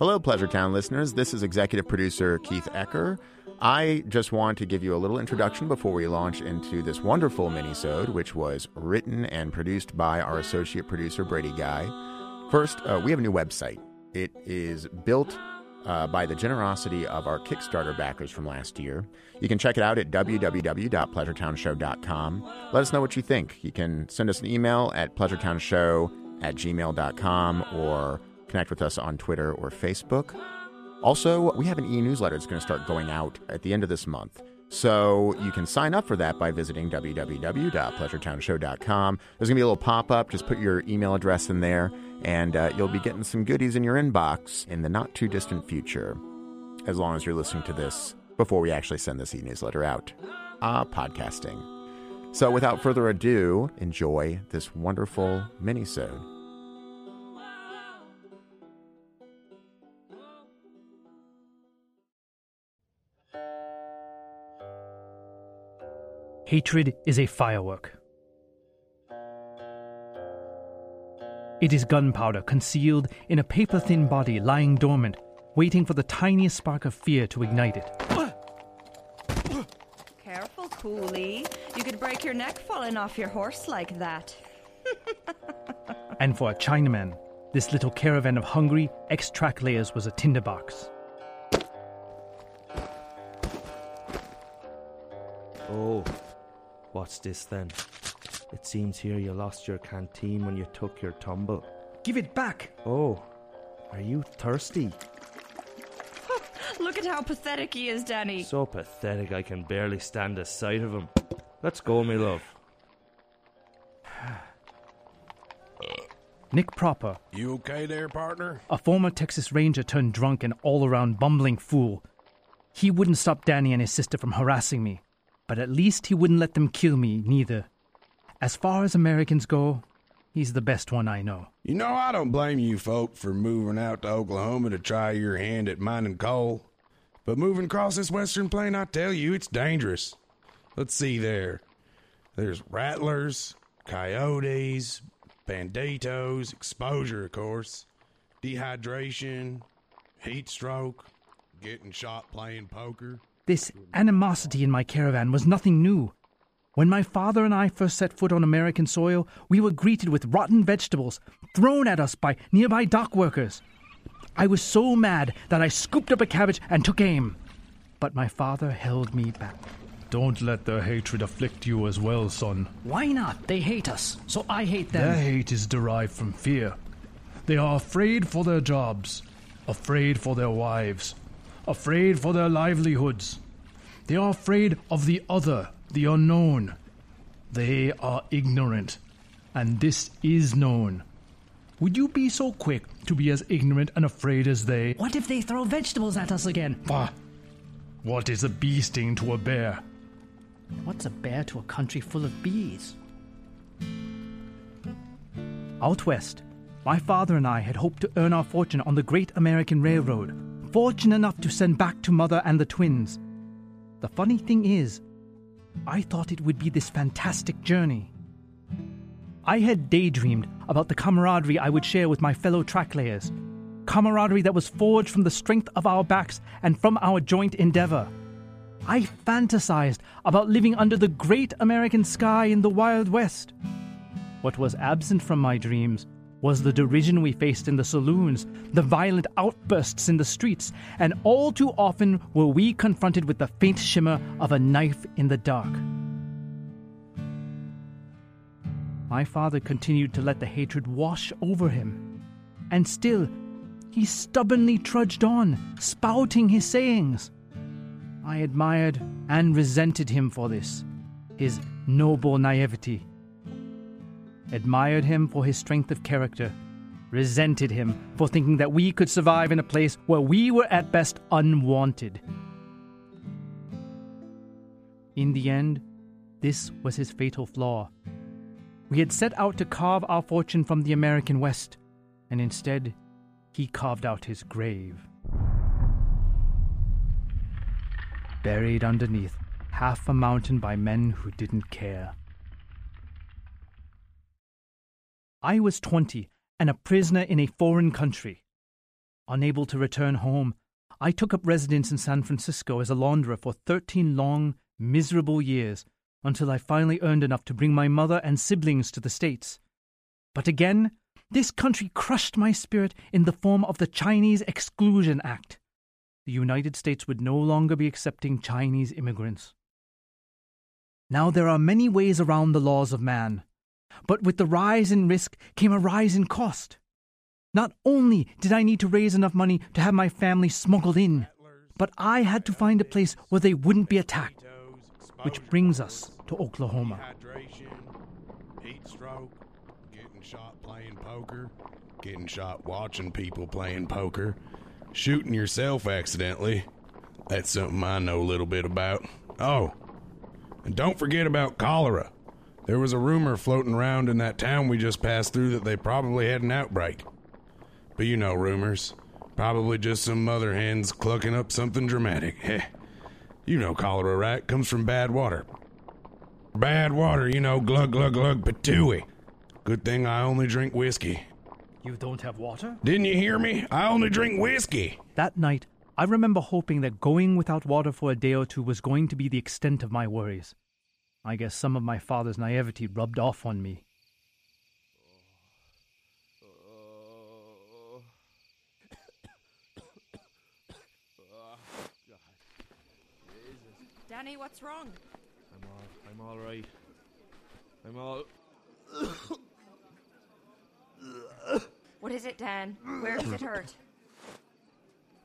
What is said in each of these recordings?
Hello, Pleasure Town listeners. This is executive producer Keith Ecker. I just want to give you a little introduction before we launch into this wonderful minisode, which was written and produced by our associate producer Brady Guy. First, uh, we have a new website. It is built uh, by the generosity of our Kickstarter backers from last year. You can check it out at www.pleasuretownshow.com. Let us know what you think. You can send us an email at pleasuretownshow at gmail.com or connect with us on Twitter or Facebook. Also, we have an e newsletter that's going to start going out at the end of this month. So you can sign up for that by visiting www.pleasuretownshow.com. There's going to be a little pop up. Just put your email address in there, and uh, you'll be getting some goodies in your inbox in the not too distant future, as long as you're listening to this before we actually send this e newsletter out. Ah, podcasting. So without further ado, enjoy this wonderful mini-sode. Hatred is a firework. It is gunpowder concealed in a paper thin body lying dormant, waiting for the tiniest spark of fear to ignite it. Careful, Cooley. You could break your neck falling off your horse like that. And for a Chinaman, this little caravan of hungry ex track layers was a tinderbox. Oh, what's this then? It seems here you lost your canteen when you took your tumble. Give it back! Oh, are you thirsty? Look at how pathetic he is, Danny. So pathetic I can barely stand the sight of him. Let's go, me love. Nick Proper, You okay there, partner? a former Texas Ranger turned drunk and all around bumbling fool. He wouldn't stop Danny and his sister from harassing me, but at least he wouldn't let them kill me, neither. As far as Americans go, he's the best one I know. You know, I don't blame you folk for moving out to Oklahoma to try your hand at mining coal. But moving across this western plain, I tell you, it's dangerous. Let's see there. There's rattlers, coyotes, banditos, exposure, of course, dehydration, heat stroke, getting shot playing poker. This animosity in my caravan was nothing new. When my father and I first set foot on American soil, we were greeted with rotten vegetables thrown at us by nearby dock workers. I was so mad that I scooped up a cabbage and took aim. But my father held me back. Don't let their hatred afflict you as well, son. Why not? They hate us, so I hate them. Their hate is derived from fear. They are afraid for their jobs, afraid for their wives, afraid for their livelihoods. They are afraid of the other, the unknown. They are ignorant, and this is known. Would you be so quick to be as ignorant and afraid as they? What if they throw vegetables at us again? Bah! What is a bee sting to a bear? What's a bear to a country full of bees? Out west, my father and I had hoped to earn our fortune on the Great American Railroad, fortune enough to send back to mother and the twins. The funny thing is, I thought it would be this fantastic journey. I had daydreamed about the camaraderie I would share with my fellow tracklayers, camaraderie that was forged from the strength of our backs and from our joint endeavor. I fantasized about living under the great American sky in the Wild West. What was absent from my dreams was the derision we faced in the saloons, the violent outbursts in the streets, and all too often were we confronted with the faint shimmer of a knife in the dark. My father continued to let the hatred wash over him, and still he stubbornly trudged on, spouting his sayings. I admired and resented him for this, his noble naivety admired him for his strength of character, resented him for thinking that we could survive in a place where we were at best unwanted. In the end, this was his fatal flaw. We had set out to carve our fortune from the American West, and instead, he carved out his grave. Buried underneath half a mountain by men who didn't care. I was 20 and a prisoner in a foreign country. Unable to return home, I took up residence in San Francisco as a launderer for 13 long, miserable years until I finally earned enough to bring my mother and siblings to the States. But again, this country crushed my spirit in the form of the Chinese Exclusion Act. The United States would no longer be accepting Chinese immigrants. Now, there are many ways around the laws of man, but with the rise in risk came a rise in cost. Not only did I need to raise enough money to have my family smuggled in, but I had to find a place where they wouldn't be attacked. Which brings us to Oklahoma. Heat stroke, getting shot playing poker, getting shot watching people playing poker, shooting yourself accidentally. That's something I know a little bit about. Oh, and don't forget about cholera. There was a rumor floating around in that town we just passed through that they probably had an outbreak. But you know rumors. Probably just some mother hens clucking up something dramatic. Heh. You know cholera, right? Comes from bad water. Bad water, you know, glug, glug, glug, patooey. Good thing I only drink whiskey. You don't have water? Didn't you hear me? I only drink whiskey. That night, I remember hoping that going without water for a day or two was going to be the extent of my worries. I guess some of my father's naivety rubbed off on me. Danny, what's wrong? I'm all, I'm all right. I'm all. What is it, Dan? Where does it hurt?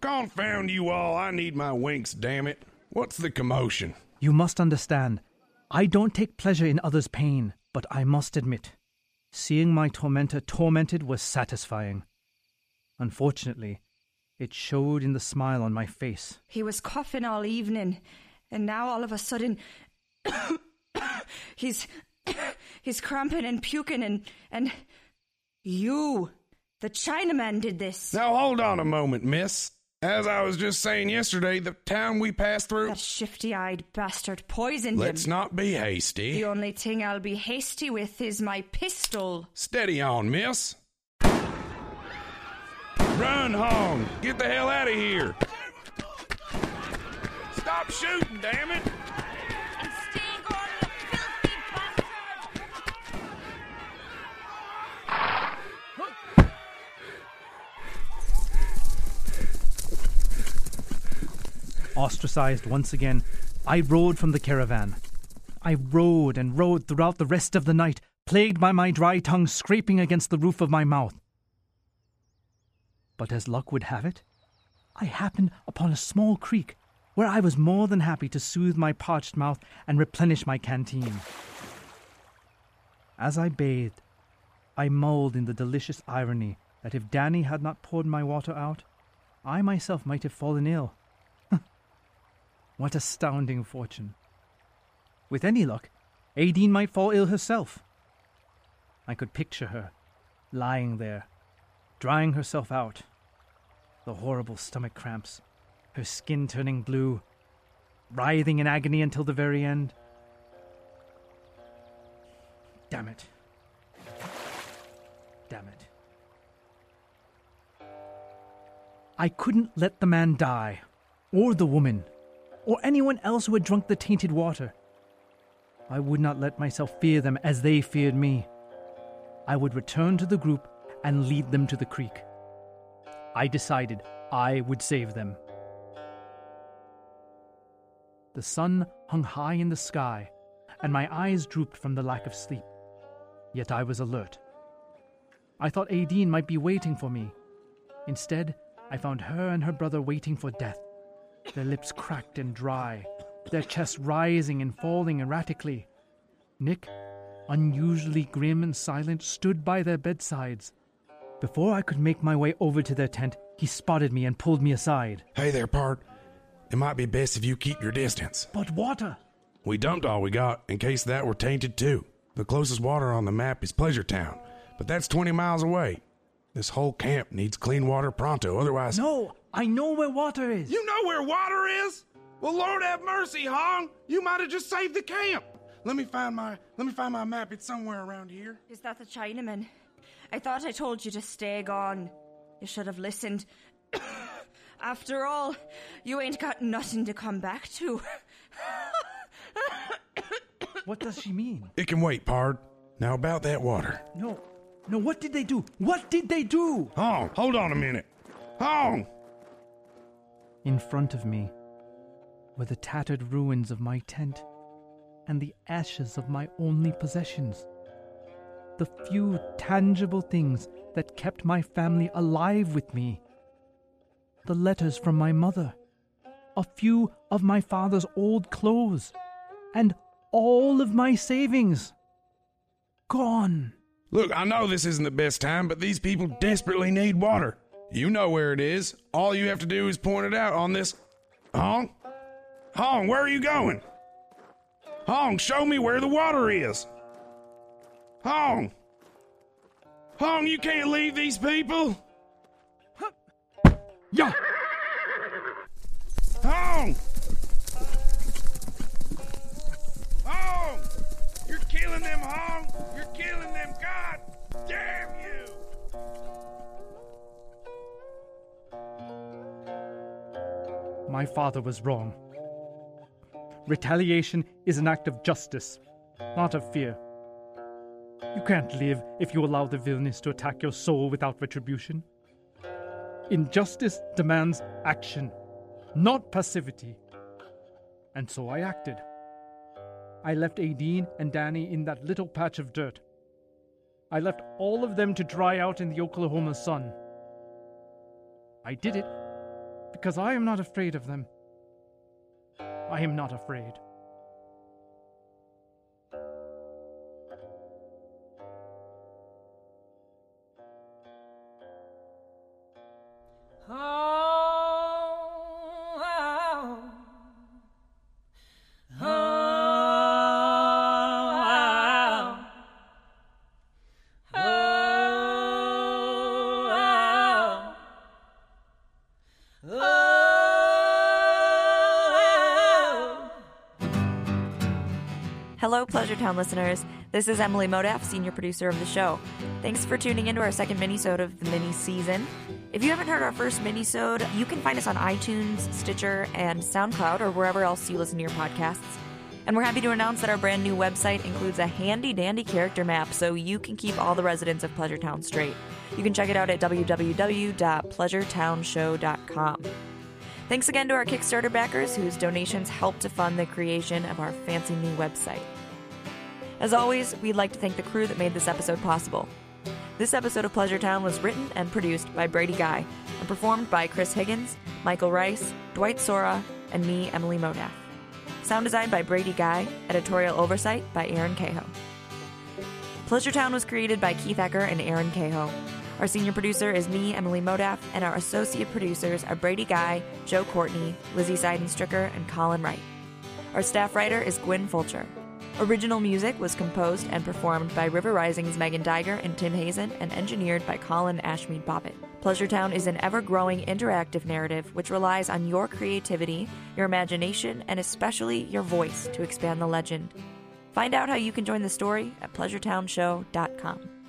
Confound you all, I need my winks, damn it. What's the commotion? You must understand, I don't take pleasure in others' pain, but I must admit, seeing my tormentor tormented was satisfying. Unfortunately, it showed in the smile on my face. He was coughing all evening, and now all of a sudden, he's he's cramping and puking, and and you, the Chinaman, did this. Now hold on a moment, miss. As I was just saying yesterday, the town we passed through. That shifty-eyed bastard poisoned him. Let's him. not be hasty. The only thing I'll be hasty with is my pistol. Steady on, miss. Run, Hong! Get the hell out of here! Stop shooting, damn it! Ostracized once again, I rode from the caravan. I rode and rode throughout the rest of the night, plagued by my dry tongue scraping against the roof of my mouth. But as luck would have it, I happened upon a small creek where I was more than happy to soothe my parched mouth and replenish my canteen. As I bathed, I mulled in the delicious irony that if Danny had not poured my water out, I myself might have fallen ill. What astounding fortune. With any luck, Aideen might fall ill herself. I could picture her, lying there, drying herself out. The horrible stomach cramps, her skin turning blue, writhing in agony until the very end. Damn it. Damn it. I couldn't let the man die, or the woman, or anyone else who had drunk the tainted water. I would not let myself fear them as they feared me. I would return to the group and lead them to the creek. I decided I would save them. The sun hung high in the sky, and my eyes drooped from the lack of sleep. Yet I was alert. I thought Aideen might be waiting for me. Instead, I found her and her brother waiting for death, their lips cracked and dry, their chests rising and falling erratically. Nick, unusually grim and silent, stood by their bedsides. Before I could make my way over to their tent, he spotted me and pulled me aside. Hey there, Part. It might be best if you keep your distance. But water! We dumped all we got in case that were tainted too. The closest water on the map is Pleasure Town, but that's 20 miles away. This whole camp needs clean water pronto, otherwise. No, I know where water is. You know where water is? Well, Lord have mercy, Hong. You might have just saved the camp. Let me find my let me find my map. It's somewhere around here. Is that the Chinaman? I thought I told you to stay gone. You should have listened. After all, you ain't got nothing to come back to. What does she mean? It can wait, Pard. Now about that water. No, no, what did they do? What did they do? Hong, hold on a minute. Hong! In front of me were the tattered ruins of my tent and the ashes of my only possessions. The few tangible things that kept my family alive with me. The letters from my mother, a few of my father's old clothes, and all of my savings. Gone. Look, I know this isn't the best time, but these people desperately need water. You know where it is. All you have to do is point it out on this. Hong? Hong, where are you going? Hong, show me where the water is. Hong! Hong, you can't leave these people! Yeah. Hong! Hong! You're killing them, Hong! You're killing them! God damn you! My father was wrong. Retaliation is an act of justice, not of fear. You can't live if you allow the villainous to attack your soul without retribution. Injustice demands action, not passivity. And so I acted. I left Aideen and Danny in that little patch of dirt. I left all of them to dry out in the Oklahoma sun. I did it because I am not afraid of them. I am not afraid. Hello, Pleasure Town listeners. This is Emily Modaf, senior producer of the show. Thanks for tuning into our second minisode of the mini season. If you haven't heard our first minisode, you can find us on iTunes, Stitcher, and SoundCloud, or wherever else you listen to your podcasts. And we're happy to announce that our brand new website includes a handy dandy character map so you can keep all the residents of Pleasure Town straight. You can check it out at www.pleasuretownshow.com. Thanks again to our Kickstarter backers whose donations help to fund the creation of our fancy new website. As always, we'd like to thank the crew that made this episode possible. This episode of Pleasure Town was written and produced by Brady Guy and performed by Chris Higgins, Michael Rice, Dwight Sora, and me, Emily Modaf. Sound design by Brady Guy, editorial oversight by Aaron Cahoe. Pleasure Town was created by Keith Ecker and Aaron Cahoe. Our senior producer is me, Emily Modaf, and our associate producers are Brady Guy, Joe Courtney, Lizzie Seidenstricker, and Colin Wright. Our staff writer is Gwyn Fulcher. Original music was composed and performed by River Rising's Megan Diger and Tim Hazen and engineered by Colin Ashmead Bobbitt. Pleasure Town is an ever growing interactive narrative which relies on your creativity, your imagination, and especially your voice to expand the legend. Find out how you can join the story at pleasuretownshow.com.